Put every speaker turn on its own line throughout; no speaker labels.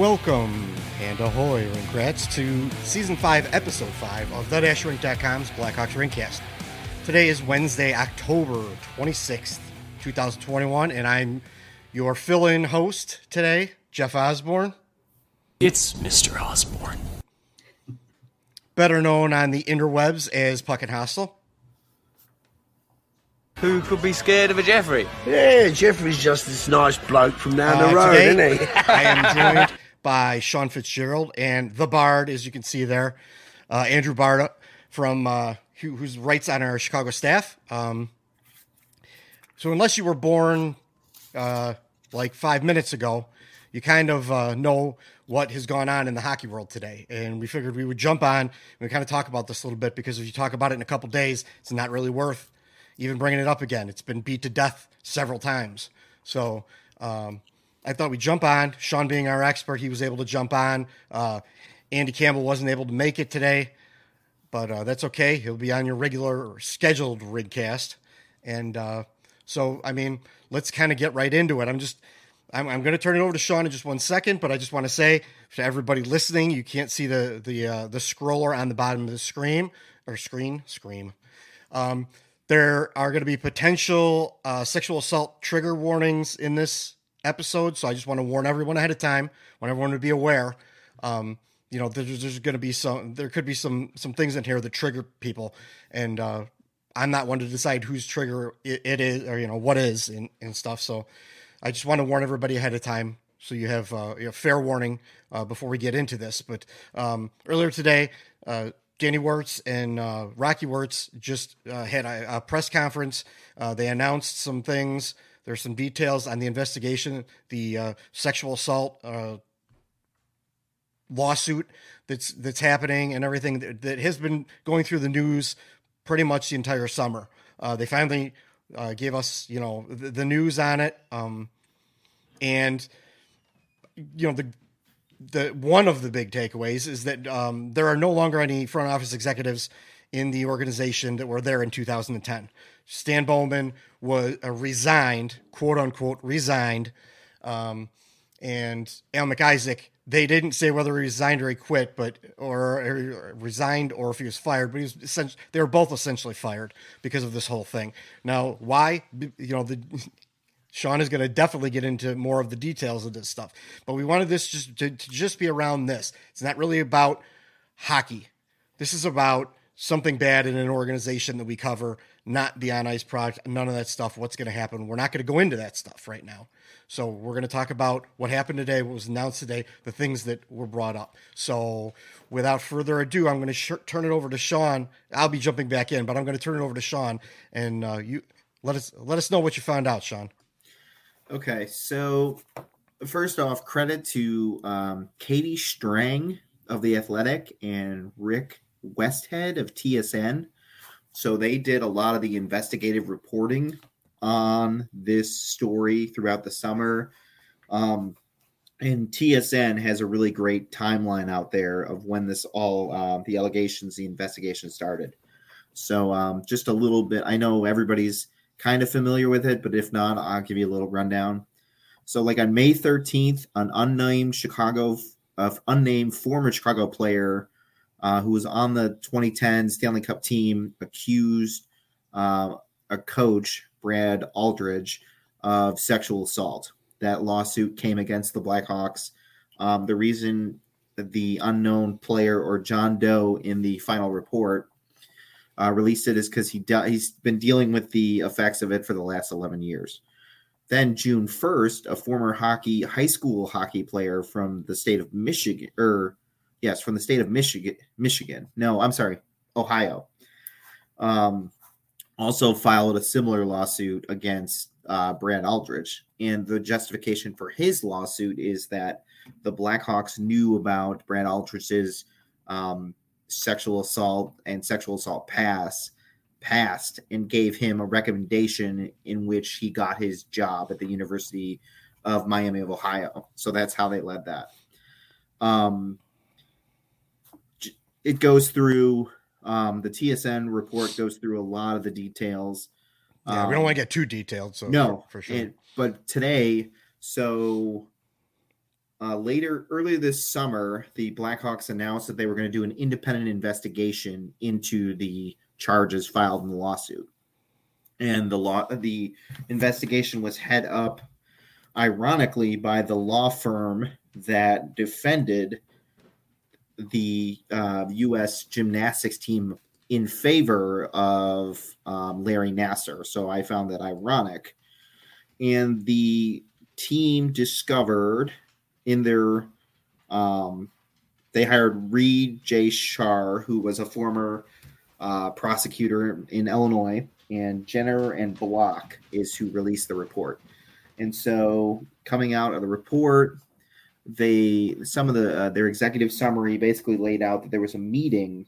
welcome and ahoy, Rinkrats, to Season 5, Episode 5 of the-rink.com's Blackhawks Rinkcast. Today is Wednesday, October 26th, 2021, and I'm your fill-in host today, Jeff Osborne.
It's Mr. Osborne.
Better known on the interwebs as Puck and Hostel.
Who could be scared of a Jeffrey?
Yeah, Jeffrey's just this nice bloke from down
Uh,
the road,
today,
isn't he?
I am joined by Sean Fitzgerald and the Bard, as you can see there, uh, Andrew Bard from uh, who who's writes on our Chicago staff. Um, so unless you were born uh, like five minutes ago, you kind of uh, know what has gone on in the hockey world today. And we figured we would jump on and we kind of talk about this a little bit because if you talk about it in a couple days, it's not really worth even bringing it up again. It's been beat to death several times. So um, I thought we'd jump on. Sean being our expert, he was able to jump on. Uh, Andy Campbell wasn't able to make it today, but uh, that's okay. He'll be on your regular scheduled Rinkcast. And uh, so, I mean, let's kind of get right into it. I'm just, I'm, I'm going to turn it over to Sean in just one second, but I just want to say to everybody listening, you can't see the the uh, the scroller on the bottom of the screen or screen scream. Um, there are going to be potential uh, sexual assault trigger warnings in this episode, so I just want to warn everyone ahead of time. Want everyone to be aware. Um, you know, there's, there's going to be some, there could be some some things in here that trigger people, and uh, I'm not one to decide whose trigger it, it is or you know what is and, and stuff. So I just want to warn everybody ahead of time so you have, uh, fair warning uh, before we get into this. But um, earlier today, uh, Danny Wirtz and uh, Rocky Wirtz just uh, had a, a press conference. Uh, they announced some things. There's some details on the investigation, the uh, sexual assault uh, lawsuit that's that's happening, and everything that, that has been going through the news pretty much the entire summer. Uh, they finally uh, gave us, you know, the, the news on it, um, and you know the the one of the big takeaways is that um, there are no longer any front office executives in the organization that were there in 2010. Stan Bowman was uh, resigned, quote unquote, resigned, um, and Al McIsaac. They didn't say whether he resigned or he quit, but or, or resigned or if he was fired. But he was essentially they were both essentially fired because of this whole thing. Now, why? You know the Sean is going to definitely get into more of the details of this stuff. But we wanted this just to, to, just be around this. It's not really about hockey. This is about something bad in an organization that we cover, not the on ice product, none of that stuff. What's going to happen? We're not going to go into that stuff right now. So we're going to talk about what happened today, what was announced today, the things that were brought up. So without further ado, I'm going to sh- turn it over to Sean. I'll be jumping back in, but I'm going to turn it over to Sean, and uh, you let us let us know what you found out, Sean.
Okay, so first off, credit to um, Katie Strang of the Athletic and Rick Westhead of TSN. So they did a lot of the investigative reporting on this story throughout the summer. Um, and TSN has a really great timeline out there of when this all um, the allegations, the investigation started. So um, just a little bit. I know everybody's kind of familiar with it, but if not, I'll give you a little rundown. So, like on May 13th, an unnamed Chicago, uh, unnamed former Chicago player uh, who was on the 2010 Stanley Cup team accused uh, a coach, Brad Aldridge, of sexual assault. That lawsuit came against the Blackhawks. Um, the reason the unknown player or John Doe in the final report uh, released it is because he de- he's been dealing with the effects of it for the last 11 years. Then June 1st, a former hockey high school hockey player from the state of Michigan, or yes, from the state of Michigan, Michigan. No, I'm sorry, Ohio. Um, also filed a similar lawsuit against uh, Brad Aldridge, and the justification for his lawsuit is that the Blackhawks knew about Brad Aldridge's um, sexual assault and sexual assault pass passed and gave him a recommendation in which he got his job at the University of Miami of Ohio. So that's how they led that. Um, it goes through um, the TSN report goes through a lot of the details.
Yeah, we don't want to get too detailed. So
no,
for, for sure.
But today, so uh, later, earlier this summer, the Blackhawks announced that they were going to do an independent investigation into the charges filed in the lawsuit, and the law the investigation was head up, ironically, by the law firm that defended the uh, U.S. gymnastics team in favor of um, Larry Nassar. So I found that ironic. And the team discovered in their, um, they hired Reid J. Schar, who was a former uh, prosecutor in Illinois, and Jenner and Block is who released the report. And so coming out of the report, they some of the uh, their executive summary basically laid out that there was a meeting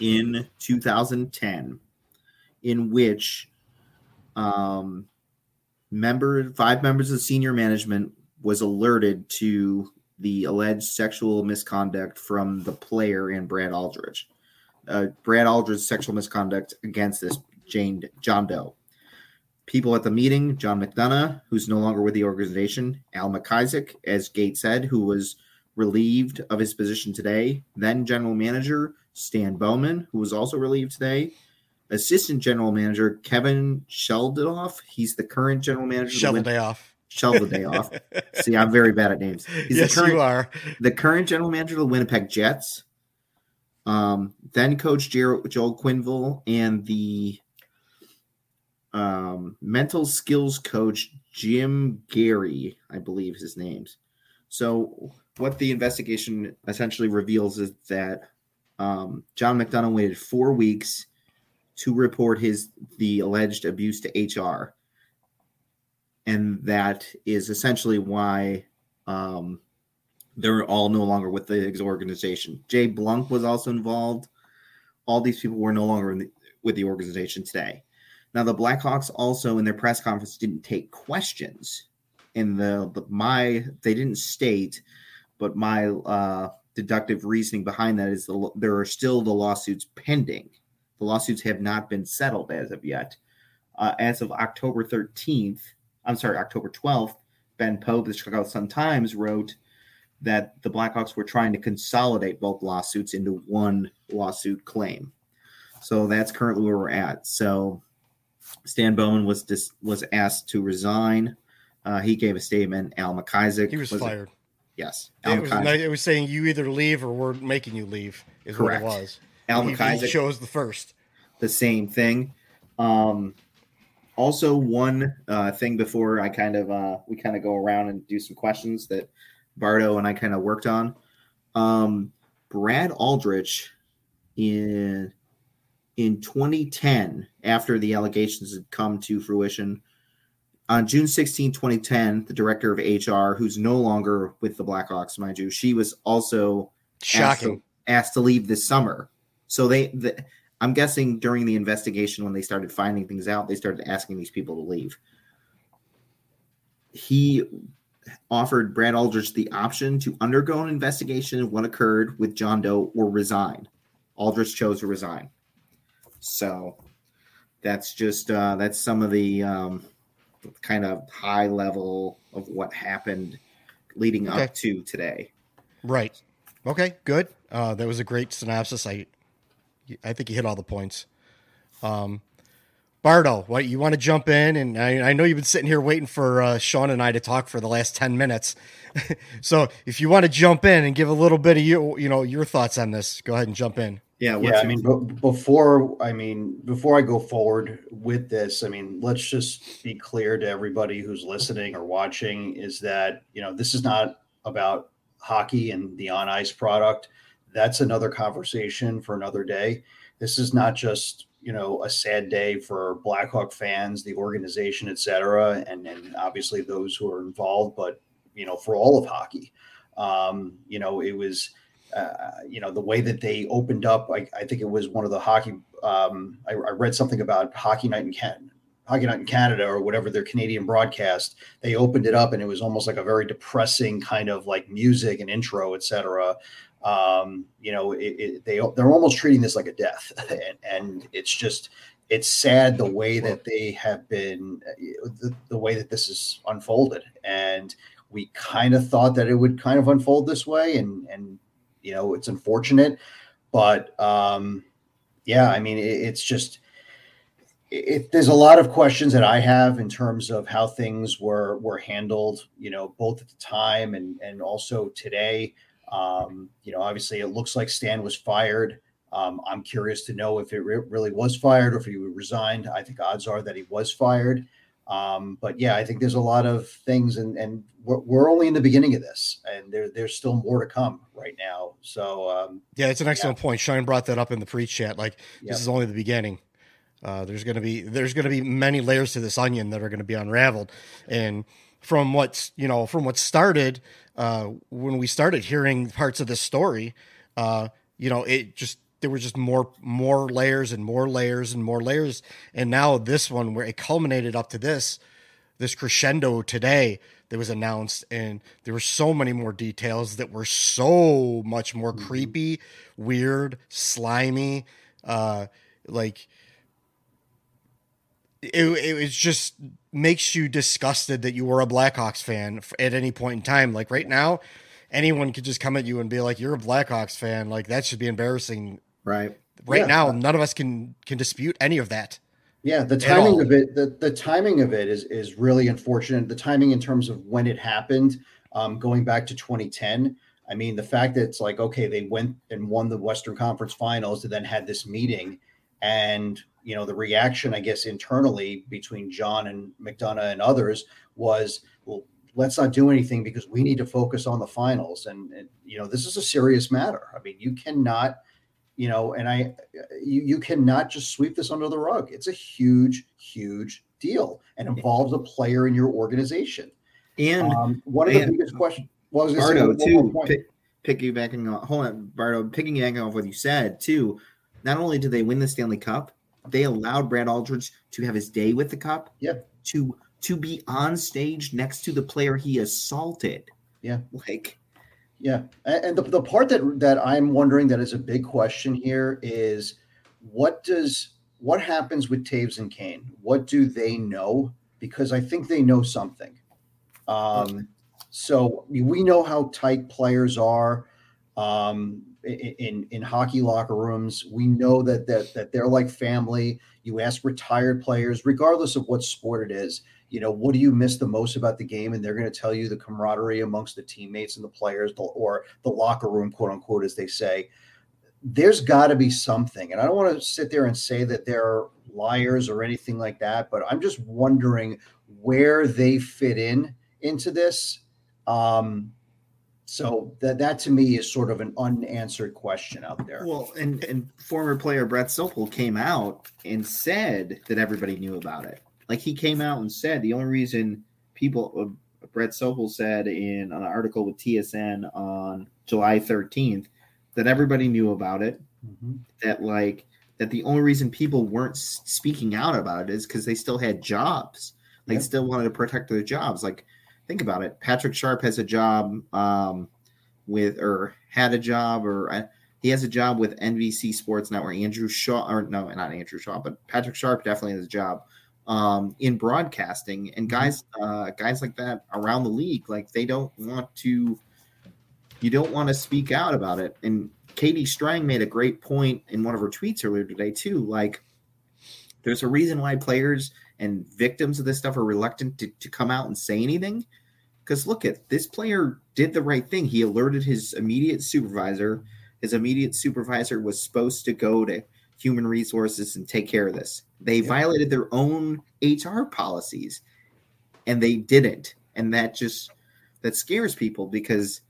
in 2010 in which um, member five members of senior management was alerted to the alleged sexual misconduct from the player and Brad Aldridge. Uh, Brad Aldrich's sexual misconduct against this Jane John Doe. People at the meeting: John McDonough, who's no longer with the organization; Al McIsaac, as Gate said, who was relieved of his position today. Then general manager Stan Bowman, who was also relieved today. Assistant general manager Kevin Sheldoff. He's the current general manager.
Shovel day off.
Shovel the day off. See, I'm very bad at names. He's
yes,
the current,
you are.
the current general manager of the Winnipeg Jets. Um, then coach Joel Quenville and the um, mental skills coach Jim Gary, I believe his name's. So what the investigation essentially reveals is that um, John McDonough waited four weeks to report his the alleged abuse to HR, and that is essentially why um, they're all no longer with the organization. Jay Blunk was also involved. All these people were no longer the, with the organization today. Now the Blackhawks also in their press conference didn't take questions. In the, the my they didn't state, but my uh, deductive reasoning behind that is the, there are still the lawsuits pending. The lawsuits have not been settled as of yet. Uh, as of October 13th, I'm sorry, October 12th, Ben Pope, the Chicago Sun Times, wrote that the Blackhawks were trying to consolidate both lawsuits into one lawsuit claim. So that's currently where we're at. So Stan Bowman was dis- was asked to resign. Uh, he gave a statement. Al McIsaac
He was,
was
fired.
yes, Al
It was, it was saying you either leave or we're making you leave. Is
Correct.
what it was.
Al
he, he chose the first.
the same thing. Um, also, one uh, thing before I kind of uh, we kind of go around and do some questions that Bardo and I kind of worked on. Um, Brad Aldrich in in 2010, after the allegations had come to fruition, on June 16, 2010, the director of HR, who's no longer with the Blackhawks, mind you, she was also asked
Shocking.
to, asked to leave this summer. So they, the, I'm guessing during the investigation, when they started finding things out, they started asking these people to leave. He offered Brad Aldrich the option to undergo an investigation of what occurred with John Doe or resign. Aldrich chose to resign. So that's just uh, that's some of the um, kind of high level of what happened leading
Okay.
up to today.
Right. Okay. Good. Uh, that was a great synopsis. I, I think you hit all the points. Um, Bardo, what you want to jump in? And I, I know you've been sitting here waiting for uh, Sean and I to talk for the last ten minutes. so if you want to jump in and give a little bit of you, you know, your thoughts on this, go ahead and jump in.
Yeah,
Yeah, I mean, b- before I mean, before I go forward with this, I mean, let's just be clear to everybody who's listening or watching is that you know this is not about hockey and the on ice product. That's another conversation for another day. This is not just you know a sad day for Blackhawk fans, the organization, et cetera, and and obviously those who are involved, but you know for all of hockey. Um, you know, it was uh, you know the way that they opened up I, I think it was one of the hockey um, I, I read something about hockey night in Canada hockey night in Canada or whatever their Canadian broadcast they opened it up and it was almost like a very depressing kind of like music and intro etc um, you know it, it, they they're almost treating this like a death. And, and it's just it's sad the way that they have been uh, the, the way that this is unfolded. And we kind of thought that it would kind of unfold this way, and and you know it's unfortunate, but um, yeah, I mean it, it's just it, there's a lot of questions that I have in terms of how things were were handled, you know, both at the time and and also today. Um, you know, obviously it looks like Stan was fired. Um, I'm curious to know if it re- really was fired or if he resigned. I think odds are that he was fired. Um, but yeah, I think there's a lot of things, and and we're, we're only in the beginning of this, and there there's still more to come right now. So um,
yeah, it's an excellent yeah. point. Sean brought that up in the pre-chat. Like
yep.
this is only the beginning. Uh, there's going to be there's going to be many layers to this onion that are going to be unraveled, and from what's you know from what started uh, when we started hearing parts of this story, uh, you know, it just there were just more more layers and more layers and more layers. And now this one where it culminated up to this this crescendo today that was announced. And there were so many more details that were so much more mm-hmm. creepy weird slimy uh like it, it was just makes you disgusted that you were a blackhawks fan at any point in time. Like right now anyone could just come at you and be like you're a blackhawks fan. Like that should be embarrassing
Right.
Right
Yeah.
now, none of us can can dispute any of that.
Yeah, the timing of it, the, the timing of it is is really unfortunate. The timing in terms of when it happened, um, going back to 2010. I mean, the fact that it's like, okay, they went and won the Western Conference Finals, and then had this meeting, and you know, the reaction, I guess, internally between John and McDonough and others was, well, let's not do anything because we need to focus on the finals. And, and you know, this is a serious matter. I mean, you cannot you know, and I, you, you cannot just sweep this under the rug. It's a huge, huge deal and involves a player in your organization.
And
Um, one of the biggest questions. Well, was say
Bardo too. Pick, piggybacking on hold on, Bardo, piggybacking off what you said too. Not only did they win the Stanley Cup, they allowed Brad Aldridge to have his day with the cup.
Yeah.
To to be on stage next to the player he assaulted.
Yeah.
Like
Yeah, and the, the part that that I'm wondering that is a big question here is what does what happens with Toews and Kane? What do they know? Because I think they know something. Um, so we know how tight players are um, in in hockey locker rooms. We know that that that they're like family. You ask retired players, regardless of what sport it is, you know, what do you miss the most about the game? And they're going to tell you the camaraderie amongst the teammates and the players, or the locker room, quote unquote, as they say. There's got to be something, and I don't want to sit there and say that they're liars or anything like that, but I'm just wondering where they fit in into this. Um, so that that to me is sort of an unanswered question out there.
Well, and and former player Brent Sopel came out and said that everybody knew about it. Like he came out and said the only reason people uh, Brent Sopel said in an article with TSN on July 13th that everybody knew about it.
Mhm.
That like that the only reason people weren't speaking out about it is because they still had jobs. They
Yeah.
still wanted to protect their jobs. Like think about it. Patrick Sharp has a job um, with or had a job or uh, he has a job with NBC Sports Network. Andrew Shaw, or no, not Andrew Shaw, but Patrick Sharp definitely has a job um, in broadcasting. And guys, uh, guys like that around the league, like they don't want to. You don't want to speak out about it. And Katie Strang made a great point in one of her tweets earlier today too. Like, there's a reason why players and victims of this stuff are reluctant to, to come out and say anything. Because look at this player did the right thing. He alerted his immediate supervisor. His immediate supervisor was supposed to go to human resources and take care of this. They violated their own HR policies and they didn't. And that just that scares people because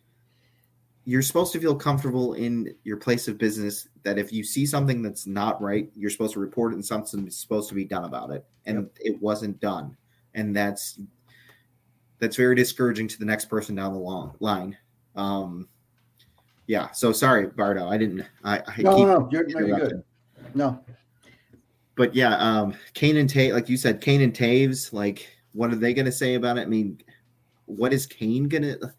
you're supposed to feel comfortable in your place of business that if you see something that's not right, you're supposed to report it and something's supposed to be done about it. And it wasn't done. And that's that's very discouraging to the next person down the long line. Um yeah, so sorry, Bardo. I didn't I, I
No,
keep
no, you're, no, you're good. No,
but yeah, um, Kane and Tate, like you said, Kane and Toews, like, what are they going to say about it? I mean, what is Kane going to,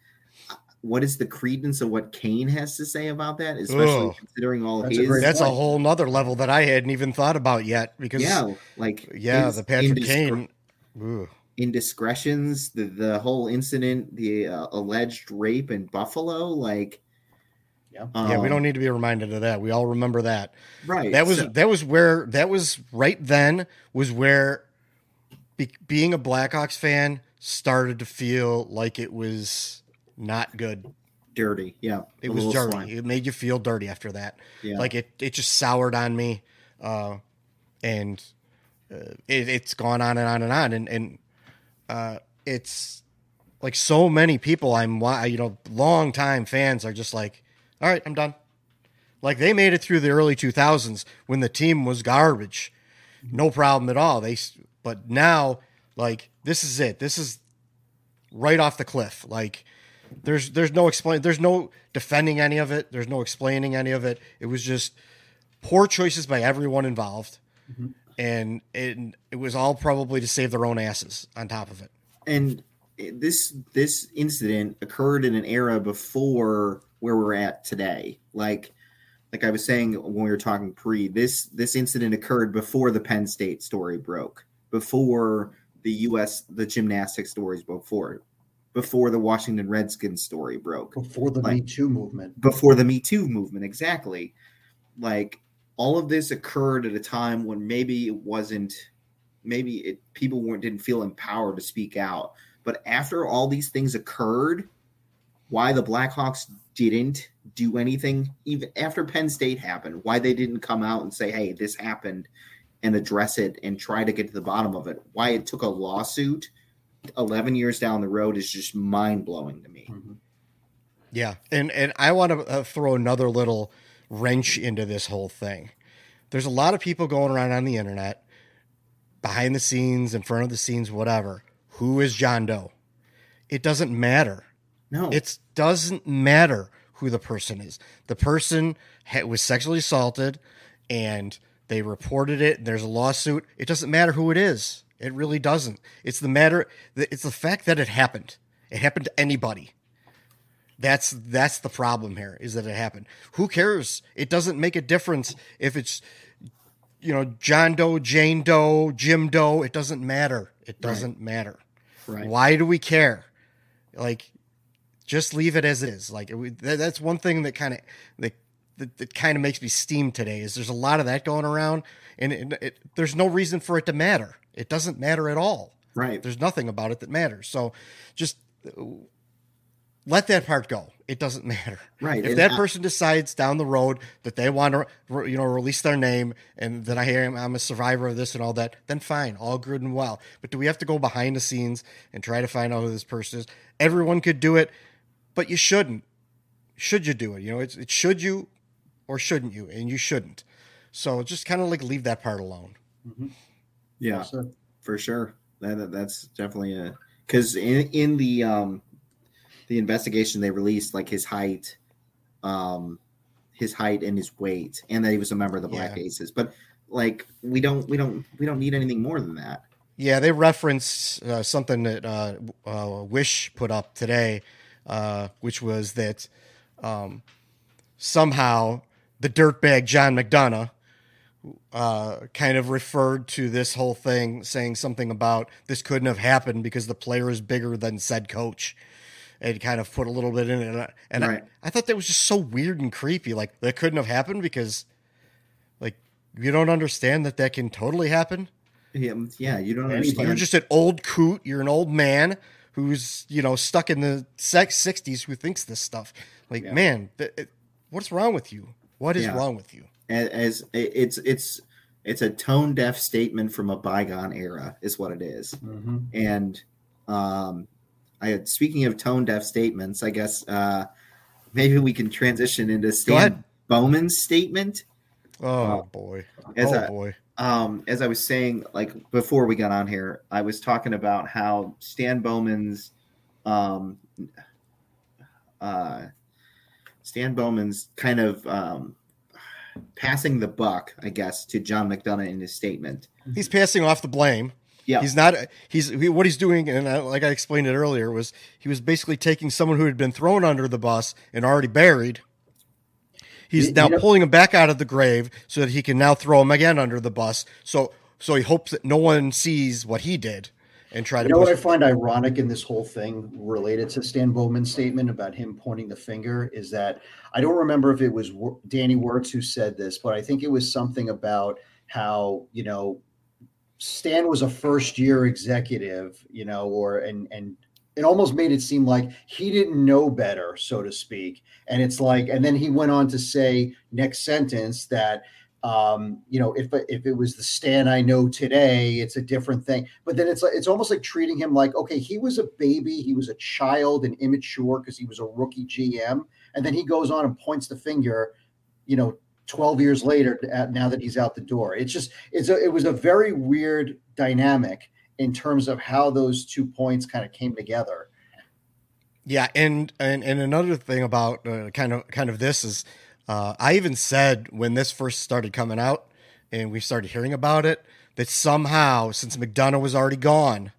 what is the credence of what Kane has to say about that, especially
Ugh.
considering all
That's a
his,
great
That's a whole nother level that I hadn't even thought about yet. Because
yeah, like,
yeah,
his
the Patrick
indiscre-
Kane. Ooh.
indiscretions, the the whole incident, the uh, alleged rape in Buffalo, like
Yeah.
yeah, we
um,
don't need to be reminded of that. We all remember that.
right.
That was
so-
that was where that was right then was where be, being a Blackhawks fan started to feel like it was not good.
dirty. Yeah,
It was dirty.
slime.
It made you feel dirty after that.
Yeah.
Like it, it just soured on me, uh, and uh, it, it's gone on and on and on, and and uh, it's like so many people I'm, wa- you know, long time fans are just like, all right, I'm done. Like they made it through the early 2000s when the team was garbage, no problem at all. They, but now, like this is it. This is right off the cliff. Like there's there's no explain there's no defending any of it there's no explaining any of it it was just poor choices by everyone involved mm-hmm. and it, it was all probably to save their own asses on top of it
and this this incident occurred in an era before where we're at today like like i was saying when we were talking pre this this incident occurred before the penn state story broke before the us the gymnastics stories before before the washington redskins story broke
Before the
Like-
Me Too movement.
before the Me Too movement. Exactly. Like all of this occurred at a time when maybe it wasn't, maybe it, people weren't didn't feel empowered to speak out. But after all these things occurred, why the Blackhawks didn't do anything, even after Penn State happened, why they didn't come out and say, "Hey, this happened," and address it and try to get to the bottom of it. Why it took a lawsuit. 11 years down the road is just mind blowing to me.
yeah and and i want to uh, throw another little wrench into this whole thing there's a lot of people going around on the internet behind the scenes in front of the scenes whatever who is john doe it doesn't matter
No,
It doesn't matter who the person is. The person ha- was sexually assaulted, and they reported it. There's a lawsuit. It doesn't matter who it is. It really doesn't. It's the matter. It's the fact that it happened. It happened to anybody. That's that's the problem here. Is that it happened? Who cares? It doesn't make a difference if it's you know John Doe, Jane Doe, Jim Doe. It doesn't matter. It doesn't matter.
right.
Why do we care? Like, just leave it as it is. Like, it, that's one thing that kind of that, that, that kind of makes me steam today. Is there's a lot of that going around, and it, it, there's no reason for it to matter. It doesn't matter at all.
Right.
There's nothing about it that matters. So, just let that part go. It doesn't matter.
Right,
If
and
that
I-
person decides down the road that they want to, you know, release their name and that I am I'm a survivor of this and all that, then fine, all good and well. But do we have to go behind the scenes and try to find out who this person is? Everyone could do it, but you shouldn't. Should you do it? You know, it's it should you or shouldn't you? And you shouldn't. So just kind of like leave that part alone.
Yeah.
So,
for sure. That, that- that's definitely a because in in the um the investigation they released like his height, um, his height and his weight, and that he was a member of the Black
Yeah.
Aces. But like we don't we don't we don't need anything more than that.
Yeah, they reference uh, something that uh, uh, Wish put up today, uh, which was that um, somehow the dirtbag John McDonough uh, kind of referred to this whole thing, saying something about this couldn't have happened because the player is bigger than said coach. And kind of put a little bit in it, and, I, and
Right.
I, I thought that was just so weird and creepy. Like that couldn't have happened because, like, you don't understand that that can totally happen.
Yeah, yeah you don't understand.
You're just an old coot. You're an old man who's you know stuck in the sex sixties who thinks this stuff. Like,
Yeah.
man, th- it- what's wrong with you? What is
Yeah.
wrong with you?
as, as it's it's it's a tone deaf statement from a bygone era is what it is.
mhm.
And um, I had speaking of tone deaf statements, I guess uh, maybe we can transition into Stan. Bowman's statement.
Oh boy.
As
oh
a-
boy.
Um, as I was saying, like before we got on here, I was talking about how Stan Bowman's, um, uh, Stan Bowman's kind of um, passing the buck, I guess, to John McDonough in his statement.
He's passing off the blame.
Yeah,
He's not. He's he, what he's doing, and I, like I explained it earlier, was he was basically taking someone who had been thrown under the bus and already buried. He's
You-
now
you know-
pulling him back out of the grave so that he can now throw him again under the bus. So so he hopes that no one sees what he did, and try to.
You know what I find ironic in this whole thing related to Stan Bowman's statement about him pointing the finger is that I don't remember if it was Danny Wirtz who said this, but I think it was something about how, you know, Stan was a first year executive, you know, or and and it almost made it seem like he didn't know better, so to speak. And it's like, and then he went on to say next sentence that um, you know, if if it was the Stan I know today, it's a different thing. But then it's like it's almost like treating him like, okay, he was a baby, he was a child and immature because he was a rookie GM, and then he goes on and points the finger, you know, 12 years later at, now that he's out the door. It's just it's a, it was a very weird dynamic in terms of how those two points kind of came together.
Yeah, and and and another thing about uh, kind of kind of this is, uh, I even said when this first started coming out, and we started hearing about it, that somehow since McDonough was already gone,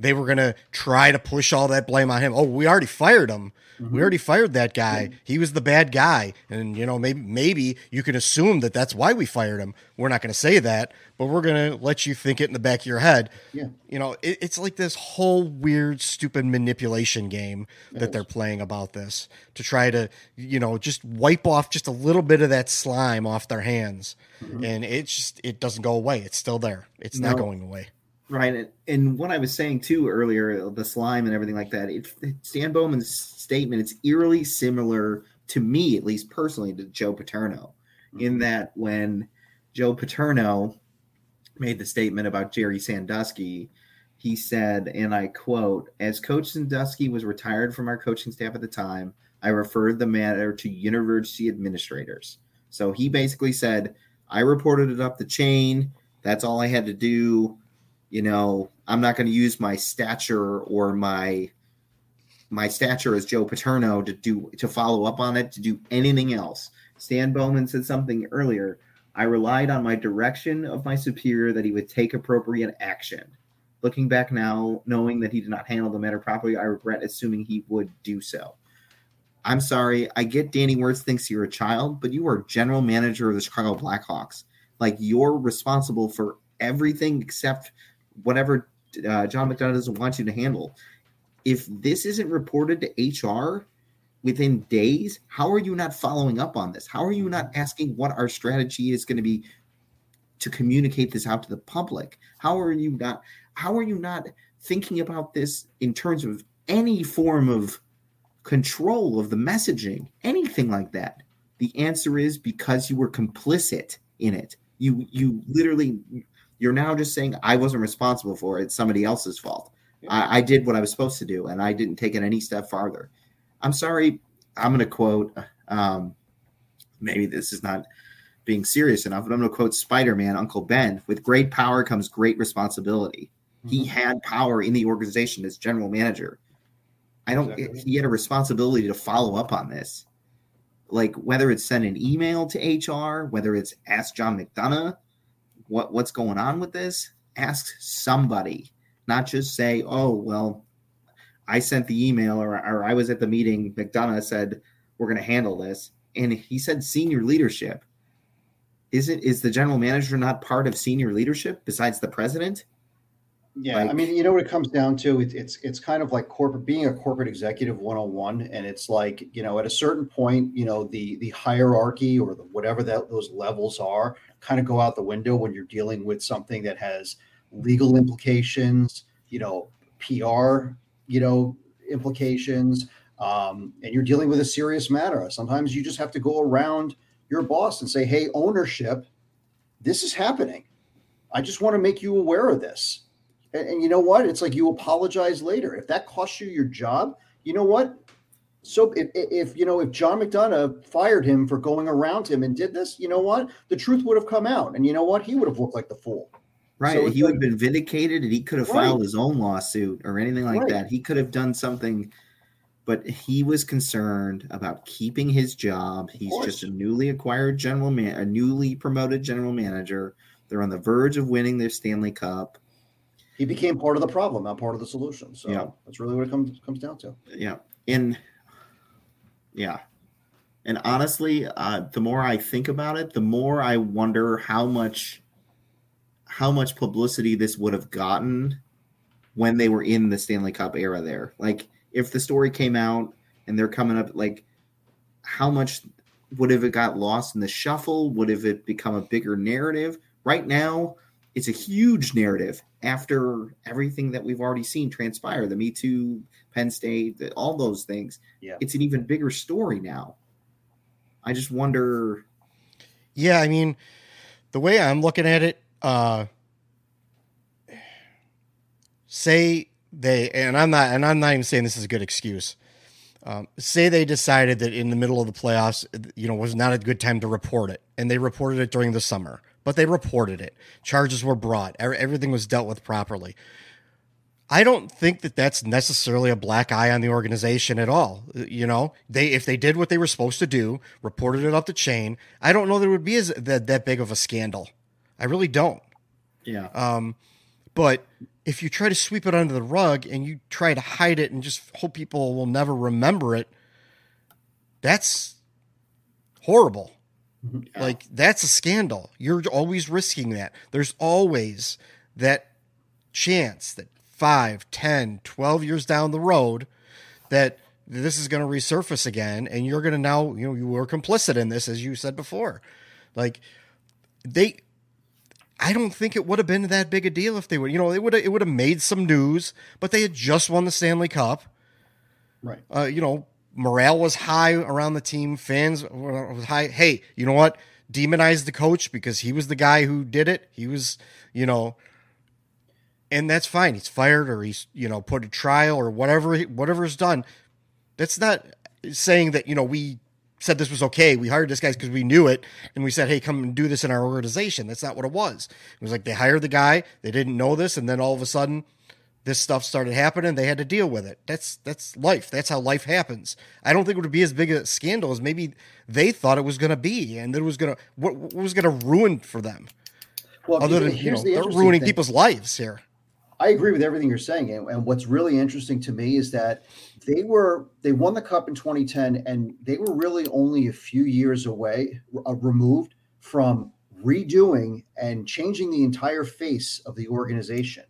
they were gonna try to push all that blame on him. Oh, we already fired him. We already fired that guy. He was the bad guy, and you know maybe maybe you can assume that that's why we fired him. We're not going to say that, but we're going to let you think it in the back of your head.
Yeah.
You know, it, it's like this whole weird, stupid manipulation game that they're playing about this to try to, you know, just wipe off just a little bit of that slime off their hands, mm-hmm. and it just it doesn't go away. It's still there. It's not going away.
Right, and, and what I was saying too earlier, the slime and everything like that. It, Stan Bowman's statement, it's eerily similar to me, at least personally, to Joe Paterno, in mm-hmm. that when Joe Paterno made the statement about Jerry Sandusky, he said, and I quote, "As Coach Sandusky was retired from our coaching staff at the time, I referred the matter to university administrators." So he basically said, "I reported it up the chain. That's all I had to do." You know i'm not going to use my stature or my my stature as joe paterno to do to follow up on it to do anything else. Stan bowman said something earlier. I relied on my direction of my superior that he would take appropriate action. Looking back now knowing that he did not handle the matter properly i regret assuming he would do so. I'm sorry i get danny wirtz thinks you're a child but you are general manager of the chicago blackhawks. Like you're responsible for everything except whatever uh, John McDonough doesn't want you to handle. If this isn't reported to HR within days, how are you not following up on this? How are you not asking what our strategy is going to be to communicate this out to the public? How are you not? How are you not thinking about this in terms of any form of control of the messaging, anything like that? The answer is because you were complicit in it. You you literally you're now just saying I wasn't responsible for it. It's somebody else's fault. I, I did what I was supposed to do, and I didn't take it any step farther. I'm sorry. I'm going to quote. Um, maybe this is not being serious enough, but I'm going to quote Spider-Man, Uncle Ben. With great power comes great responsibility. He had power in the organization as general manager. I don't.
Exactly.
He had a responsibility to follow up on this, like whether it's send an email to HR, whether it's ask John McDonough what what's going on with this. Ask somebody, not just say, "Oh, well, I sent the email or, or I was at the meeting. McDonough said we're going to handle this, and he said senior leadership. Is it is the general manager not part of senior leadership besides the president?
Yeah, I mean, you know what it comes down to? It, it's it's kind of like corporate being a corporate executive 101 and it's like, you know, at a certain point, you know, the the hierarchy or the whatever that those levels are kind of go out the window when you're dealing with something that has legal implications, you know, PR, you know, implications, um, and you're dealing with a serious matter. Sometimes you just have to go around your boss and say, "Hey, ownership, this is happening. I just want to make you aware of this." And, and you know what? It's like you apologize later. If that costs you your job, you know what? So if, if you know if John McDonough fired him for going around him and did this, you know what? The truth would have come out, and you know what? He would have looked like the fool.
Right.
So
he would
like-
have been vindicated and he could have
Right.
filed his own lawsuit or anything like
Right.
that. He could have done something, but he was concerned about keeping his job. He's just a newly acquired general man, a newly promoted general manager. They're on the verge of winning their Stanley Cup.
He became part of the problem, not part of the solution. So
Yeah.
that's really what it comes comes down to.
Yeah. And yeah. And honestly, uh, the more I think about it, the more I wonder how much how much publicity this would have gotten when they were in the Stanley Cup era there. Like if the story came out and they're coming up like how much would have it got lost in the shuffle? Would have it become a bigger narrative? Right now, it's a huge narrative after everything that we've already seen transpire the Me Too, Penn State, all those things.
Yeah.
It's an even bigger story now. I just wonder.
Yeah, I mean, the way I'm looking at it, uh say they and I'm not and I'm not even saying this is a good excuse. Um, say they decided that in the middle of the playoffs, you know, was not a good time to report it, and they reported it during the summer, but they reported it. Charges were brought. Everything was dealt with properly. I don't think that that's necessarily a black eye on the organization at all. You know, they if they did what they were supposed to do, reported it up the chain, I don't know that it would be as that that big of a scandal. I really don't.
Yeah.
Um, but if you try to sweep it under the rug and you try to hide it and just hope people will never remember it, that's horrible. Like that's a scandal. You're always risking that. There's always that chance that 5, 10, 12 years down the road that this is going to resurface again and you're going to now, you know, you were complicit in this as you said before. Like they I don't think it would have been that big a deal if they would, you know, it would have, it would have made some news, but they had just won the Stanley Cup.
Right.
Uh, you know, morale was high around the team. Fans were was high. Hey, you know what? Demonize the coach because he was the guy who did it. He was, you know, and that's fine. He's fired or he's, you know, put a trial or whatever, whatever's done. That's not saying that, you know, we said this was okay. We hired this guy because we knew it, and we said, "Hey, come and do this in our organization." That's not what it was. It was like they hired the guy, they didn't know this, and then all of a sudden, this stuff started happening. They had to deal with it. That's that's life. That's how life happens. I don't think it would be as big a scandal as maybe they thought it was going to be, and that it was going to what, what was going to ruin for them.
Well,
Other than you know,
the
they're ruining
thing.
people's lives here.
I agree with everything you're saying, and, and what's really interesting to me is that they were they won the cup in 2010, and they were really only a few years away, uh, removed from redoing and changing the entire face of the organization.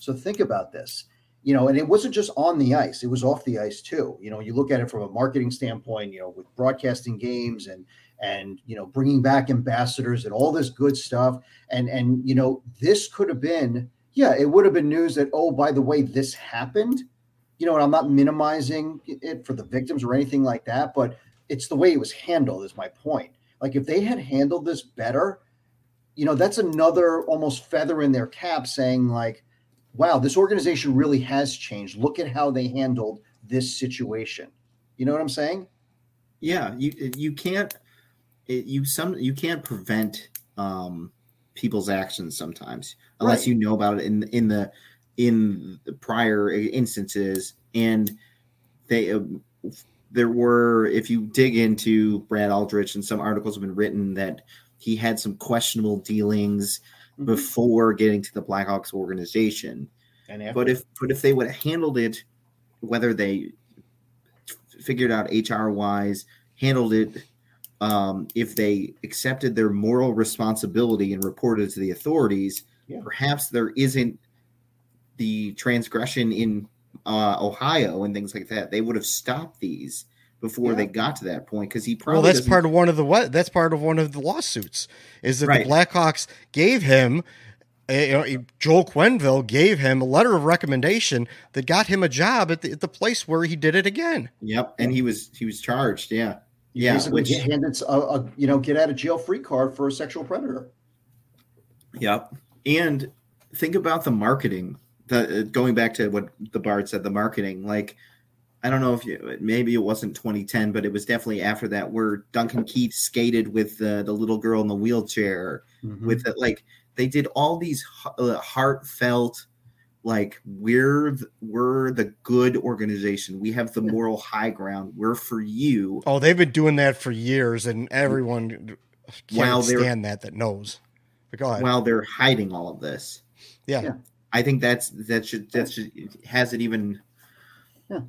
So think about this, you know, and it wasn't just on the ice; it was off the ice too. You know, you look at it from a marketing standpoint, you know, with broadcasting games and and you know bringing back ambassadors and all this good stuff, and and you know this could have been yeah, it would have been news that, oh, by the way, this happened. You know, and I'm not minimizing it for the victims or anything like that, but it's the way it was handled, is my point. Like, if they had handled this better, you know, that's another almost feather in their cap saying, like, wow, this organization really has changed. Look at how they handled this situation. You know what I'm saying?
yeah you you can't you some you can't prevent um people's actions sometimes unless
Right.
you know about it in in the in the prior instances and they uh, there were if you dig into Brad Aldrich and some articles have been written that he had some questionable dealings
Mhm.
before getting to the Blackhawks organization
And
but if but if they would have handled it, whether they figured out HR wise, handled it, um, if they accepted their moral responsibility and reported to the authorities,
Yeah.
perhaps there isn't the transgression in uh, Ohio and things like that. They would have stopped these before
Yeah.
they got to that point because he probably
Well, that's part of one of the what? That's part of one of the lawsuits. Is that
Right.
the Blackhawks gave him, uh, you know, Joel Quenville gave him a letter of recommendation that got him a job at the, at the place where he did it again.
Yep, and he was he was charged. Yeah,
you
yeah,
basically
which-
handed a, a you know get out of jail free card for a sexual predator.
Yep. And think about the marketing. The uh, going back to what the Bard said, the marketing. Like, I don't know if you, maybe it wasn't 2010, but it was definitely after that where Duncan Keith skated with the the little girl in the wheelchair. With the, like, they did all these uh, heartfelt, like we're th- we're the good organization. We have the moral high ground. We're for you.
Oh, they've been doing that for years, and everyone can't stand that that knows. But go ahead.
while they're hiding all of this.
yeah.
Yeah.
I think that's that should that should has it even Yeah.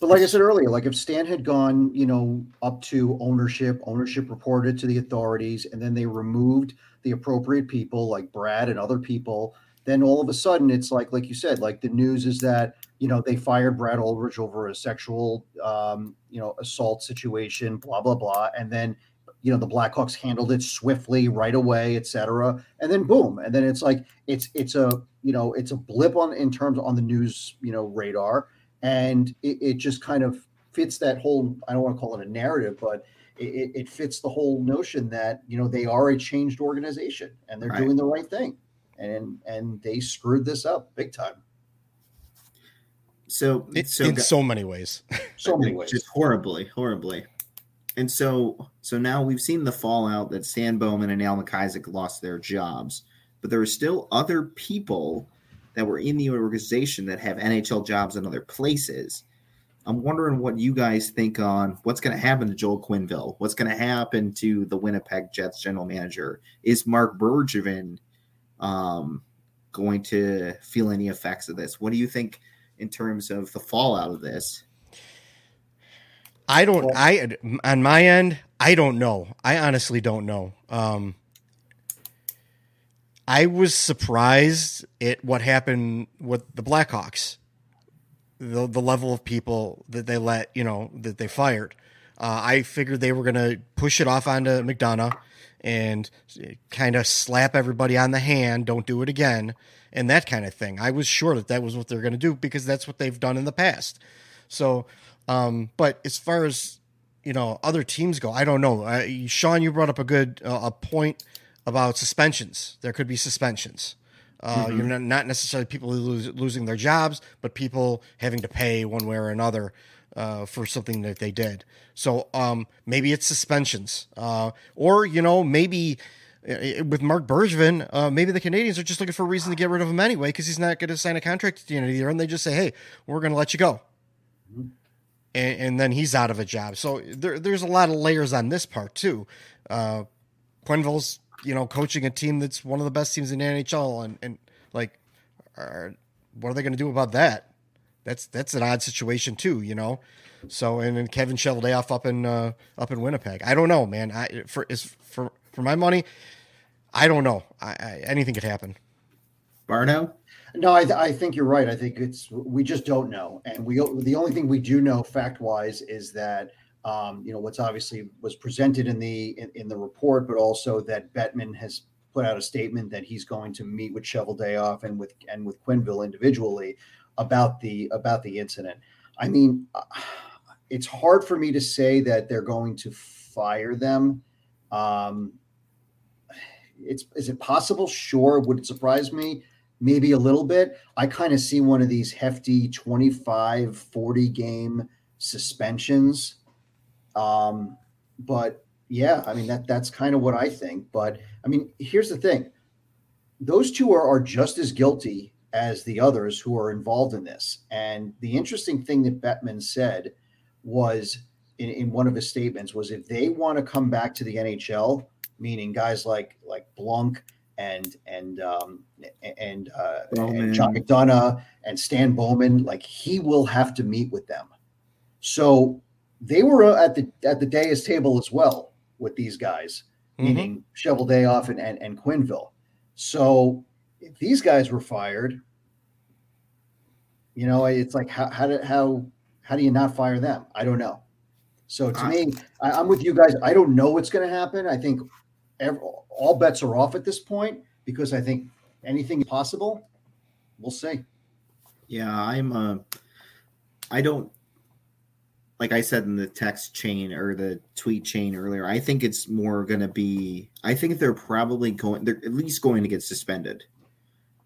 But like I said earlier, like if Stan had gone, you know, up to ownership, ownership reported to the authorities, and then they removed the appropriate people like Brad and other people, then all of a sudden it's like like you said like the news is that you know they fired brad Aldrich over a sexual um, you know assault situation blah blah blah. And then you know the blackhawks handled it swiftly right away etc and then boom. And then it's like it's it's a you know it's a blip on in terms on the news you know radar. And it, it just kind of fits that whole i don't want to call it a narrative but it, it fits the whole notion that you know they are a changed organization and they're
Right.
doing the right thing and and they screwed this up big time
So,
In,
so
in
gu-
so many ways.
so many ways
just horribly, horribly. And so, so now we've seen the fallout that Stan Bowman and Al McIsaac lost their jobs, but there are still other people that were in the organization that have NHL jobs in other places. I'm wondering what you guys think on what's going to happen to Joel Quenville. What's going to happen to the Winnipeg Jets general manager? Is Marc Bergevin um, going to feel any effects of this? What do you think in terms of the fallout of this?
I don't.
Well-
I on my end, I don't know. I honestly don't know. Um, I was surprised at what happened with the Blackhawks, the the level of people that they let you know that they fired. Uh, I figured they were going to push it off onto McDonough and kind of slap everybody on the hand. Don't do it again, and that kind of thing. I was sure that that was what they're going to do because that's what they've done in the past. So, um, but as far as you know, other teams go, I don't know. Uh, Sean, you brought up a good uh, a point about suspensions. There could be suspensions. Uh, You're not, not necessarily people lose, losing their jobs, but people having to pay one way or another uh, for something that they did. So um, maybe it's suspensions, uh, or you know, maybe uh, with Marc Bergevin, uh, maybe the Canadiens are just looking for a reason to get rid of him anyway because he's not going to sign a contract at the end of the year, and they just say, "Hey, we're going to let you go." and, and then he's out of a job. So there, there's a lot of layers on this part too. Uh, Quenville's, you know, coaching a team that's one of the best teams in the NHL, and and like, are, what are they going to do about that? That's that's an odd situation too, you know. So and then Kevin Cheveldayoff up in uh, up in Winnipeg. I don't know, man. I for is for for my money, I don't know. I, I, anything could happen.
Bardo?
No, I, th- I think you're right. I think it's we just don't know, and we the only thing we do know fact wise is that um, you know what's obviously was presented in the in, in the report, but also that Bettman has put out a statement that he's going to meet with Shovel Day off and with and with Quenville individually about the about the incident. I mean, it's hard for me to say that they're going to fire them. Um, it's is it possible? Sure. Would it surprise me? maybe a little bit. I kind of see one of these hefty 25, 40 game suspensions. Um, but yeah, I mean that that's kind of what I think. But I mean, here's the thing. Those two are, are just as guilty as the others who are involved in this. And the interesting thing that Bettman said was in, in one of his statements was if they want to come back to the NHL, meaning guys like like Blunk and and um, and uh,
Bowman.
and John McDonough and Stan Bowman, like he will have to meet with them. So they were at the at the dais table as well with these guys,
Mhm.
meaning Shovel Day off and, and and Quenville. So if these guys were fired, you know, it's like how how do how how do you not fire them? I don't know. So to me, I, I'm with you guys. I don't know what's going to happen. I think ev all bets are off at this point because I think anything is possible. We'll see.
Yeah, I'm uh I don't like I said in the text chain or the tweet chain earlier, I think it's more gonna be I think they're probably going they're at least going to get suspended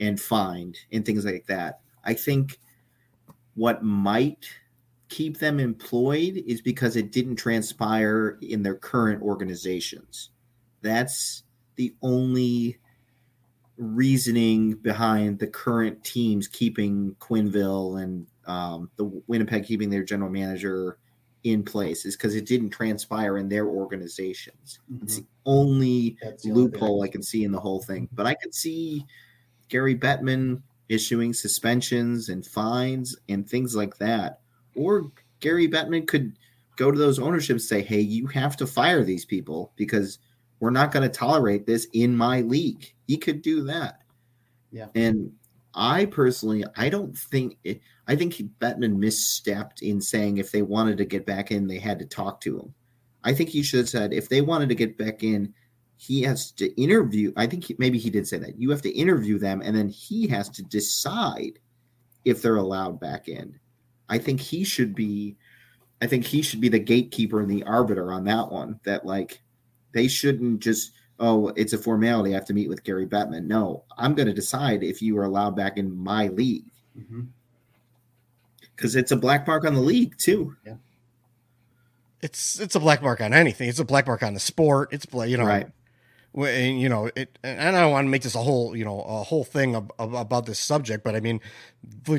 and find and things like that. I think what might keep them employed is because it didn't transpire in their current organizations. That's the only reasoning behind the current teams keeping Quenville and um, the Winnipeg keeping their general manager in place is because it didn't transpire in their organizations. It's the only
the only
loophole
can
I can see in the whole thing. But I could see Gary Bettman issuing suspensions and fines and things like that. Or Gary Bettman could go to those ownerships and say, hey, you have to fire these people because we're not going to tolerate this in my league. He could do that.
Yeah.
And I personally, I don't think it, I think Bettman misstepped in saying if they wanted to get back in, they had to talk to him. I think he should have said if they wanted to get back in, he has to interview. I think he, maybe he did say that you have to interview them, and then he has to decide if they're allowed back in. I think he should be. I think he should be the gatekeeper and the arbiter on that one. That like they shouldn't just oh it's a formality. I have to meet with Gary Bettman. No, I'm going to decide if you are allowed back in my league
mm-hmm.
because it's a black mark on the league too. Yeah.
It's it's a black mark on anything. It's a black mark on the sport. It's you know,
Right.
Well, and, you know it. And I don't want to make this a whole you know a whole thing ab- ab- about this subject, but I mean,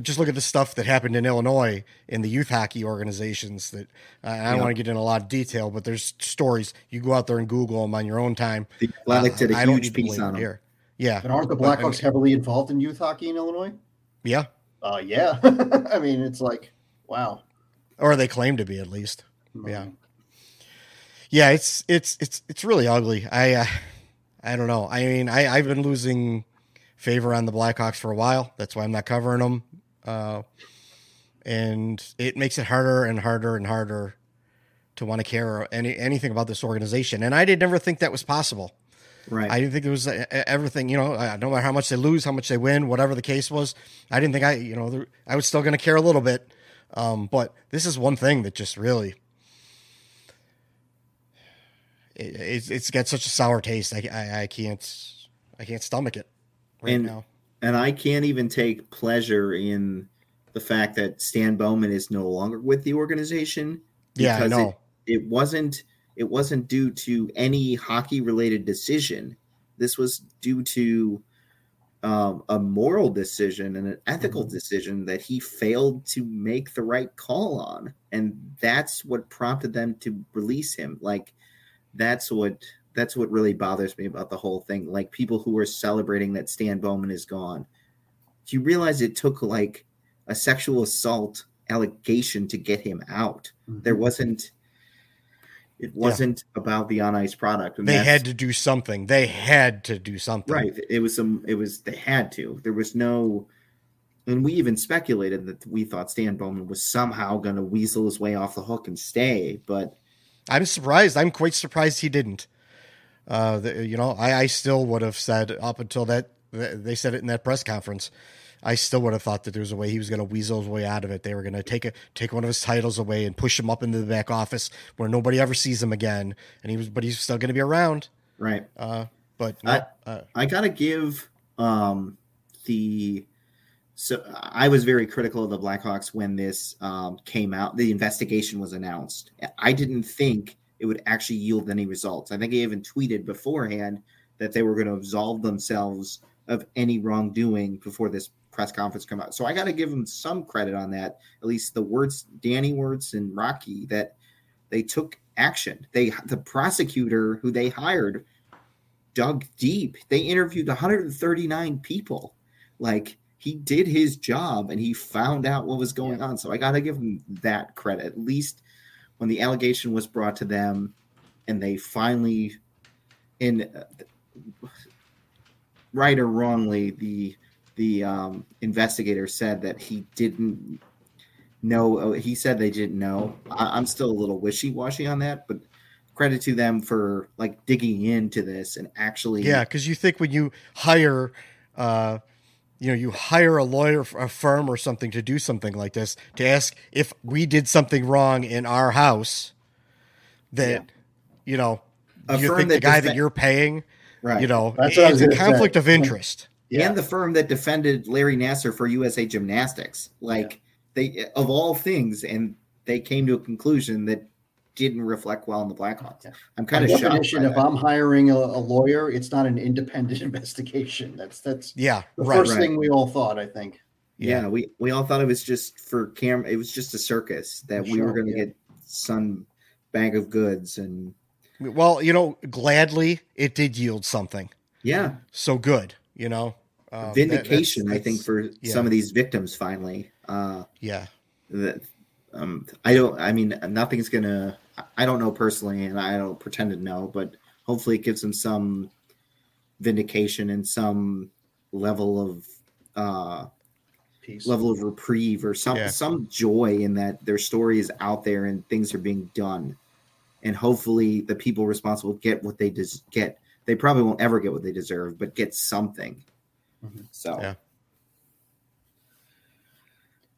just look at the stuff that happened in Illinois in the youth hockey organizations. That uh, I don't
Yeah.
want to get in a lot of detail, but there's stories. You go out there and Google them on your own time.
The Athletic did a
Uh, I don't
huge
need to
piece
belabor
on
it
him.
here. Yeah,
And aren't the
But, I
Blackhawks
mean-
heavily involved in youth hockey in Illinois?
yeah,
Uh, yeah. I mean, it's like, wow.
or they claim to be at least.
Hmm.
Yeah. yeah it's it's it's it's really ugly i uh, i don't know i mean i i've been losing favor on the blackhawks for a while that's why i'm not covering them uh and it makes it harder and harder and harder to want to care any anything about this organization and i did never think that was possible
Right.
I didn't think it was uh, everything, you know, uh, no matter how much they lose, how much they win, whatever the case was. I didn't think I, you know, I was still going to care a little bit. Um, but this is one thing that just really, it, it's, it's got such a sour taste. I, I, I can't, I can't stomach it right
And-
now.
and I can't even take pleasure in the fact that Stan Bowman is no longer with the organization.
Yeah, I know.
It, it wasn't it wasn't due to any hockey related decision. This was due to um, a moral decision and an ethical
Mm-hmm.
decision that he failed to make the right call on, and that's what prompted them to release him. Like that's what that's what really bothers me about the whole thing. Like people who are celebrating that Stan Bowman is gone. Do you realize it took like a sexual assault allegation to get him out?
Mm-hmm.
There wasn't. It wasn't about the on ice product. and
They had to do something. They had to do something.
right. It was some. It was they had to. There was no. And we even speculated that we thought Stan Bowman was somehow going to weasel his way off the hook and stay, but
I'm surprised. I'm quite surprised he didn't. Uh, the, you know, I, I still would have said up until that they said it in that press conference. I still would have thought that there was a way he was going to weasel his way out of it. They were going to take a take one of his titles away and push him up into the back office where nobody ever sees him again. And he was, but he's still going to be around.
right.
Uh, but no,
I-
uh,
I gotta give um the so I was very critical of the Blackhawks when this um, came out. The investigation was announced. I didn't think it would actually yield any results. I think I even tweeted beforehand that they were going to absolve themselves of any wrongdoing before this press conference come out. So I got to give them some credit on that. At least the words Danny Wirtz and Rocky that they took action. They the prosecutor who they hired dug deep. They interviewed 139 people. Like he did his job and he found out what was going on. So I got to give him that credit. At least when the allegation was brought to them and they finally in uh, right or wrongly the the um, investigator said that he didn't know oh, he said they didn't know I, i'm still a little wishy-washy on that but credit to them for like digging into this and actually
yeah, because you think when you hire, uh, you know, you hire a lawyer, a firm, or something to do something like this to ask if we did something wrong in our house, that
Yeah.
you know,
A
you
firm
think the guy
defe-
that you're paying,
right
you know,
That's what I was
it's a
gonna say.
conflict of interest.
Yeah.
and the firm that defended larry nassar for usa gymnastics like they of all things and they came to a conclusion that didn't reflect well on the blackhawks
Yeah.
i'm
By
kind of shocked
definition,
by
if
that.
I'm hiring a, a lawyer, it's not an independent investigation. That's that's
Yeah,
the
right.
first
right.
thing we all thought. I think.
yeah. we we all thought it was just for camera it was just a circus that we were going to
yeah.
get some bag of goods and
Well, you know, gladly it did yield something.
yeah
So good, you know. Um, that-
vindication
that's-
i think for
yeah.
some of these victims finally uh
yeah.
that um i don't i mean nothing's gonna i don't know personally and i don't pretend to know but hopefully it gives them some vindication and some level of uh
Peace.
level of reprieve or some
Yeah.
some joy in that their story is out there and things are being done and hopefully the people responsible get what they des- get they probably won't ever get what they deserve but get something
Mhm.
so
Yeah.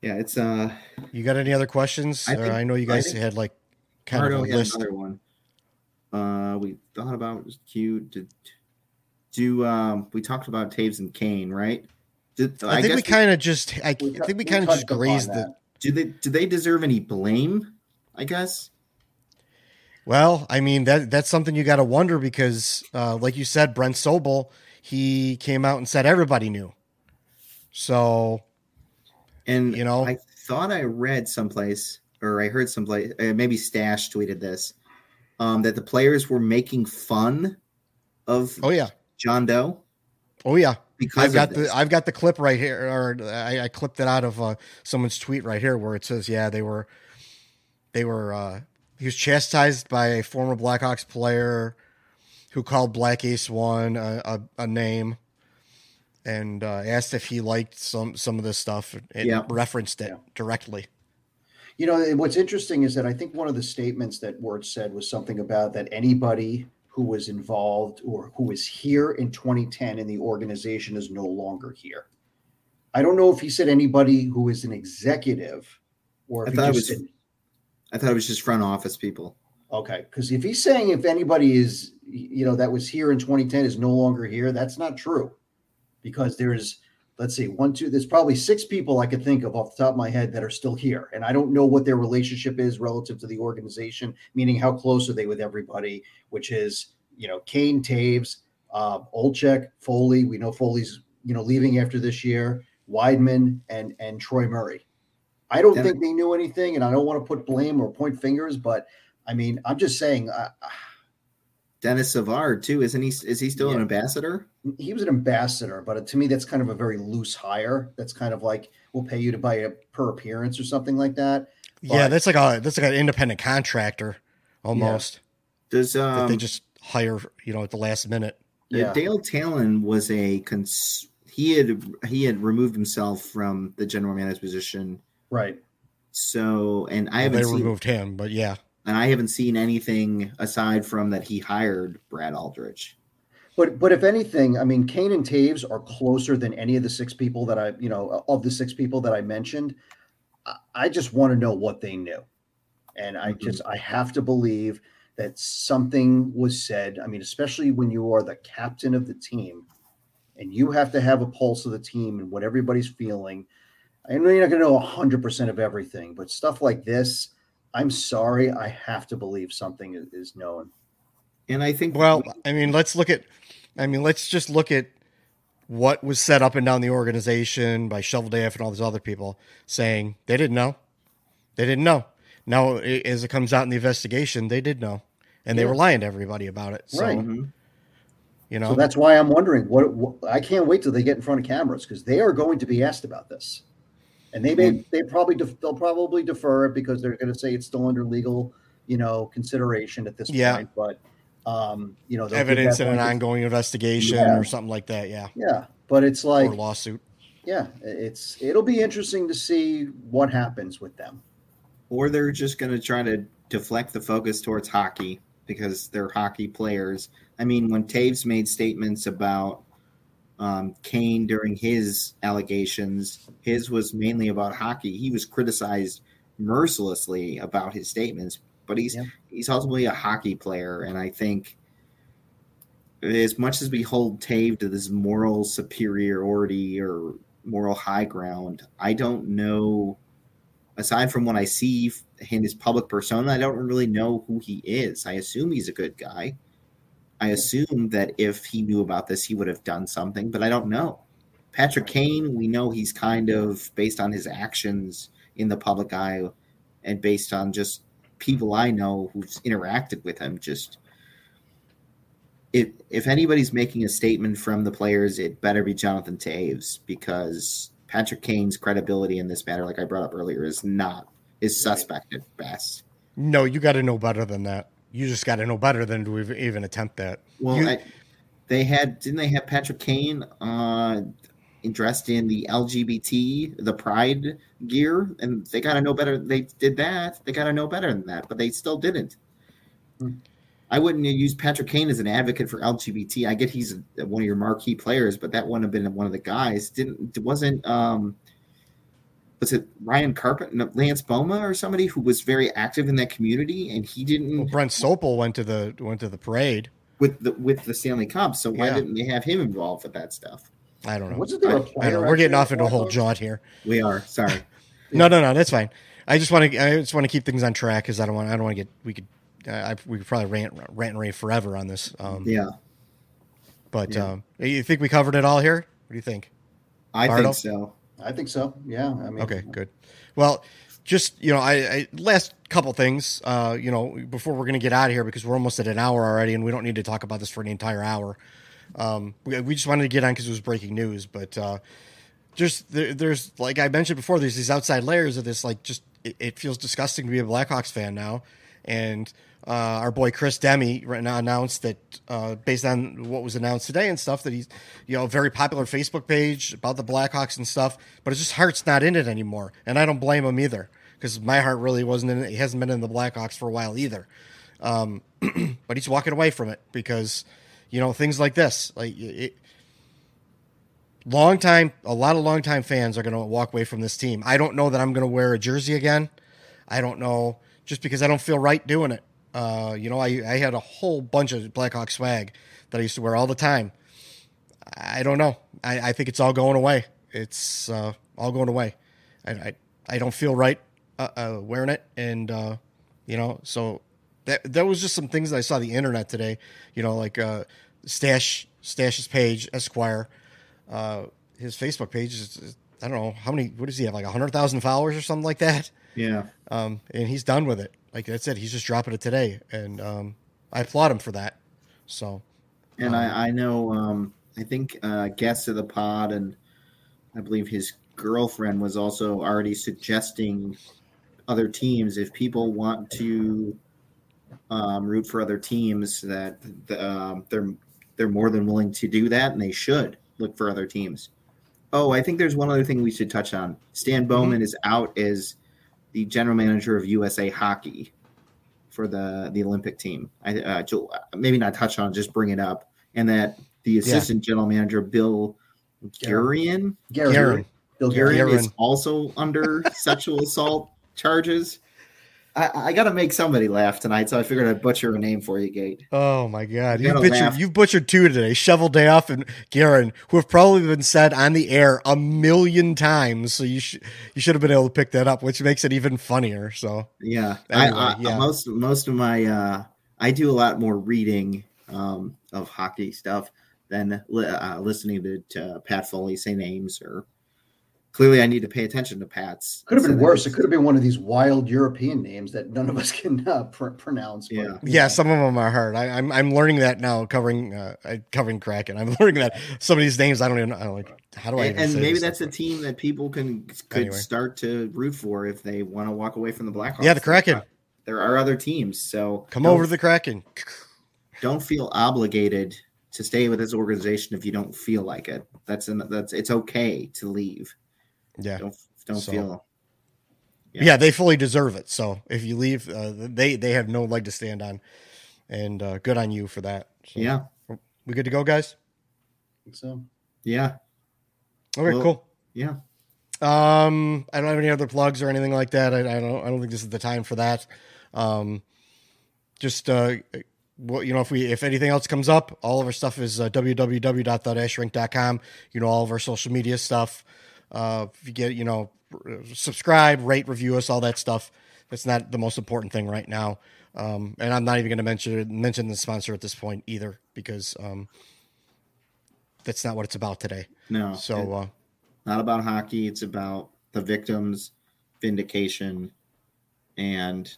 yeah it's uh
You got any other questions?
I
I,
think-
I know you guys
think
had like kind
Mardo
of a list.
another one uh we thought about was cute did do um we talked about Toews and kane right did,
I, think we kind of just I,
We
I think we
we
kind of just grazed the
do they do they deserve any blame i guess
Well, I mean that that's something you got to wonder because, uh, like you said, Brent Sopel, he came out and said everybody knew. So
And
You know?
I thought I read someplace or I heard someplace, uh, maybe Stash tweeted this, um, that the players were making fun of
oh yeah,
John Doe
oh yeah,
because
I've got the. I've got the clip right here, or I, I clipped it out of uh, someone's tweet right here where it says, yeah, they were they were uh, he was chastised by a former Blackhawks player who called Black Ace One a, a, a name. And uh, asked if he liked some some of this stuff. and
Yeah.
referenced it
Yeah.
directly.
You know, what's interesting is that I think one of the statements that Word said was something about that anybody who was involved or who was here in 2010 in the organization is no longer here. I don't know if he said anybody who is an executive or
I thought it was-
said,
I thought it was just front office people.
okay, because if he's saying if anybody is, you know, that was here in 2010 is no longer here, that's not true because there's let's see, one, two, there's probably six people I could think of off the top of my head that are still here. And I don't know what their relationship is relative to the organization, meaning how close are they with everybody, which is, you know, Kane, Toews, uh, Olczyk, Foley. We know Foley's, you know, leaving after this year, Weidman and and Troy Murray. I don't
Yeah.
think they knew anything, and I don't want to put blame or point fingers, but I mean, I'm just saying, uh,
Denis Savard too, isn't he? Is he still an ambassador?
He was an ambassador, but to me, that's kind of a very loose hire. That's kind of like we'll pay you to buy a per appearance or something like that.
Yeah, that's like a that's like an independent contractor almost
Does
that
um,
they just hire, you know, at the last minute.
Uh, Dale Tallon was a cons- he had he had removed himself from the general manager position.
right.
So, and I
Well,
haven't
they
seen
removed him, but yeah,
and I haven't seen anything aside from that he hired Brad Aldrich.
But but if anything, I mean, Kane and Toews are closer than any of the six people that I, you know, of the six people that I mentioned. I, just want to know what they knew, and I
Mhm.
just I have to believe that something was said. I mean, especially when you are the captain of the team, and you have to have a pulse of the team and what everybody's feeling. I know you're not going to know hundred percent of everything, but stuff like this, I'm sorry, I have to believe something is, is known.
And I think
Well, I mean, let's look at. I mean, let's just look at what was set up and down the organization by Shoveldaff and all these other people saying they didn't know. They didn't know. Now, i- as it comes out in the investigation, they did know, and they were lying to everybody about it. So,
Right.
Mhm.
you know,
So that's why I'm wondering what, what I can't wait till they get in front of cameras because they are going to be asked about this, and they may they probably def, they'll probably defer it because they're going to say it's still under legal you know consideration at this
Yeah.
point. But um, you know
evidence in an ongoing investigation
Yeah.
or something like that. Yeah,
Yeah, but it's like
or lawsuit.
yeah, it's it'll be interesting to see what happens with them.
or they're just going to try to deflect the focus towards hockey because they're hockey players. I mean, when Toews made statements about um, Kane during his allegations, his was mainly about hockey. He was criticized mercilessly about his statements, but he's
Yeah.
he's ultimately a hockey player, and I think as much as we hold Tave to this moral superiority or moral high ground, I don't know aside from what I see in his public persona, I don't really know who he is. I assume he's a good guy. I assume that if he knew about this, he would have done something, but I don't know. Patrick Kane, we know he's kind of based on his actions in the public eye and based on just people I know who've interacted with him. Just if if anybody's making a statement from the players, it better be Jonathan Toews because Patrick Kane's credibility in this matter, like I brought up earlier, is not is suspect at best.
No, you got to know better than that. You just got to know better than to even attempt that.
Well,
You-
I, They had didn't they have Patrick Kane uh dressed in the LGBT, the pride gear, and they gotta know better. They did that. They gotta know better than that, but they still didn't.
Hmm.
I wouldn't use Patrick Kane as an advocate for LGBT. I get he's one of your marquee players, but that wouldn't have been one of the guys. Didn't it? wasn't um was it Ryan Carpet, no, Lance Bouma, or somebody who was very active in that community, and he didn't
Well, Brent Sopel went to the went to the parade.
with the with the Stanley Cup. So why
Yeah.
didn't they have him involved with that stuff?
I don't know.
Wasn't there a
I don't know. We're getting off into a whole
Blackhawks?
jaunt here.
We are sorry.
No, no, no. That's fine. I just want to. I just want to keep things on track because I don't want. I don't want to get. We could. Uh, I, we could probably rant, rant and rave forever on this. Um,
Yeah,
But
Yeah.
um, you think we covered it all here? What do you think?
I
Bardo?
think so.
I think so. Yeah. I mean,
Okay, good. Well, just you know, I, I last couple things. Uh, you know, before we're gonna get out of here because we're almost at an hour already, and we don't need to talk about this for an entire hour. Um, we, we just wanted to get on because it was breaking news, but uh, just there, there's like I mentioned before, there's these outside layers of this. Like, just it, it feels disgusting to be a Blackhawks fan now, and uh, our boy Chris Demi right now announced that uh, based on what was announced today and stuff that he's you know a very popular Facebook page about the Blackhawks and stuff, but his just heart's not in it anymore, and I don't blame him either because my heart really wasn't in it. He hasn't been in the Blackhawks for a while either, um, but he's walking away from it because you know things like this. Like it, long time a lot of long time fans are going to walk away from this team. I don't know that i'm going to wear a jersey again. I don't know just because i don't feel right doing it. Uh, you know I, I had a whole bunch of blackhawk swag that i used to wear all the time. I don't know. I, I think it's all going away. It's uh, all going away. I, I, I don't feel right uh, uh, wearing it. And uh, you know so that that was just some things that i saw on the internet today you know like uh, stash stash's page esquire uh, his Facebook page is, is- I don't know how many. What does he have? Like hundred thousand followers or something like that.
Yeah,
Um, and he's done with it. Like that's it. He's just dropping it today, and um, I applaud him for that. So
and I I know um I think uh guest of the pod and I believe his girlfriend was also already suggesting other teams if people want to um, root for other teams that the, um, they're they're more than willing to do that and they should look for other teams. Oh, I think there's one other thing we should touch on. Stan Bowman is out as the general manager of USA Hockey for the the Olympic team. I uh, maybe not touch on, just bring it up, and that the assistant general manager Bill Gurian
Gary.
Garen.
Bill Gary.
Gurian
Garen.
is also under sexual assault charges. I, I got to make somebody laugh tonight, so I figured I'd butcher a name for you, Gate.
oh my god,
You
you've butchered,
laugh.
you've butchered two today. Shovel Day off and Garen, who have probably been said on the air a million times. So you should you should have been able to pick that up, which makes it even funnier. So
Yeah,
Anyway,
I, I,
yeah.
most most of my uh, I do a lot more reading um, of hockey stuff than uh, listening to, to Pat Foley say names. Or clearly, I need to pay attention to Pat's.
Could have been worse. It could have been one of these wild European names that none of us can uh, pr- pronounce. but-
Yeah.
yeah, some of them are hard. I, I'm I'm learning that now, covering uh, covering Kraken. I'm learning that some of these names I don't even. I don't like. How do I?
and,
even
and
say
maybe
this
that's a team that people can could
Anyway.
start to root for if they want to walk away from the Blackhawks.
Yeah, the Kraken.
There are other teams, so
Come over to the Kraken.
Don't feel obligated to stay with this organization if you don't feel like it. That's an, that's it's okay to leave.
Yeah.
Don't don't
So-
feel.
yeah.
Yeah.
they fully deserve it. So if you leave, uh, they they have no leg to stand on, and uh, good on you for that. So,
Yeah,
we good to go, guys.
So
yeah,
Okay,
Well-
cool.
yeah.
Um, I don't have any other plugs or anything like that. I, I don't. I don't think this is the time for that. Um, just uh, well, you know, if we if anything else comes up, all of our stuff is uh, www.thedashrink.com. You know, all of our social media stuff. Uh, if you get, you know, subscribe, rate, review us, all that stuff. That's not the most important thing right now. Um, and I'm not even going to mention mention the sponsor at this point either because um, that's not what it's about today.
No,
So.
it's
Uh,
not about hockey. It's about the victims, vindication, and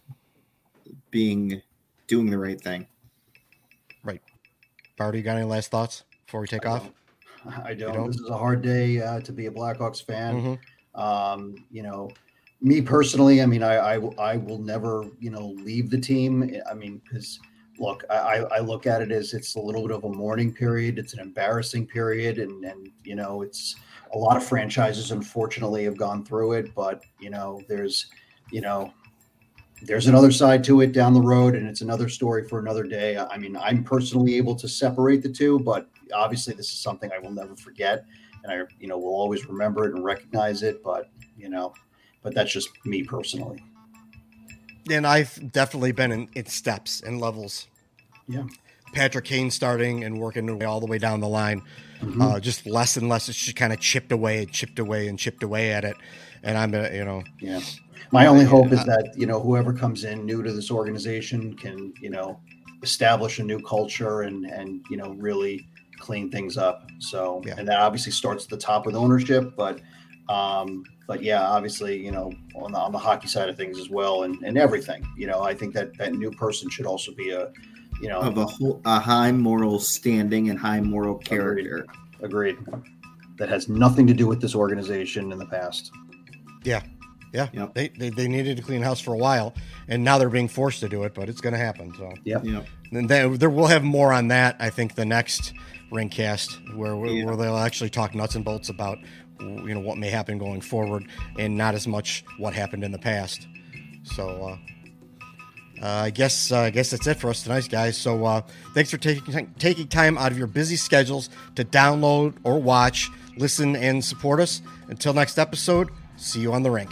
being doing the right thing.
Right. Barty, you got any last thoughts before we take off?
I don't.
don't?
This is a hard day uh, to be a Blackhawks fan.
Mhm.
Um, you know, me personally, I mean, I, I, I will never, you know, leave the team. I mean, because look, I, I look at it as it's a little bit of a mourning period. It's an embarrassing period, and and you know, it's a lot of franchises unfortunately have gone through it. But you know, there's you know, there's another side to it down the road, and it's another story for another day. I mean, I'm personally able to separate the two, but obviously, this is something I will never forget, and I you know will always remember it and recognize it. But you know, but that's just me personally.
And I've definitely been in, in steps and levels.
Yeah.
Patrick Kane starting and working all the way down the line.
Mm-hmm.
Uh, just less and less. It's just kind of chipped away and chipped away and chipped away at it. And I'm, uh, you know,
Yeah. My only hope is that, you know, whoever comes in new to this organization can, you know, establish a new culture and, and, you know, really clean things up. So,
Yeah.
and that obviously starts at the top with ownership, but, um, but yeah, obviously, you know, on the, on the hockey side of things as well and, and everything, you know, I think that that new person should also be a, you know,
Of a, whole, a high moral standing and high moral character.
agreed. That has nothing to do with this organization in the past.
yeah. Yeah.
Yep.
They, they, they needed to clean house for a while and now they're being forced to do it, but it's going to happen. So,
Yep.
Yeah.
and then there we'll have more on that. I think the next Rinkcast where, where,
Yeah.
where they'll actually talk nuts and bolts about, you know, what may happen going forward and not as much what happened in the past. So, uh, uh, I guess uh, I guess that's it for us tonight, guys. So uh, thanks for taking taking time out of your busy schedules to download or watch, listen, and support us. Until next episode, see you on the rink.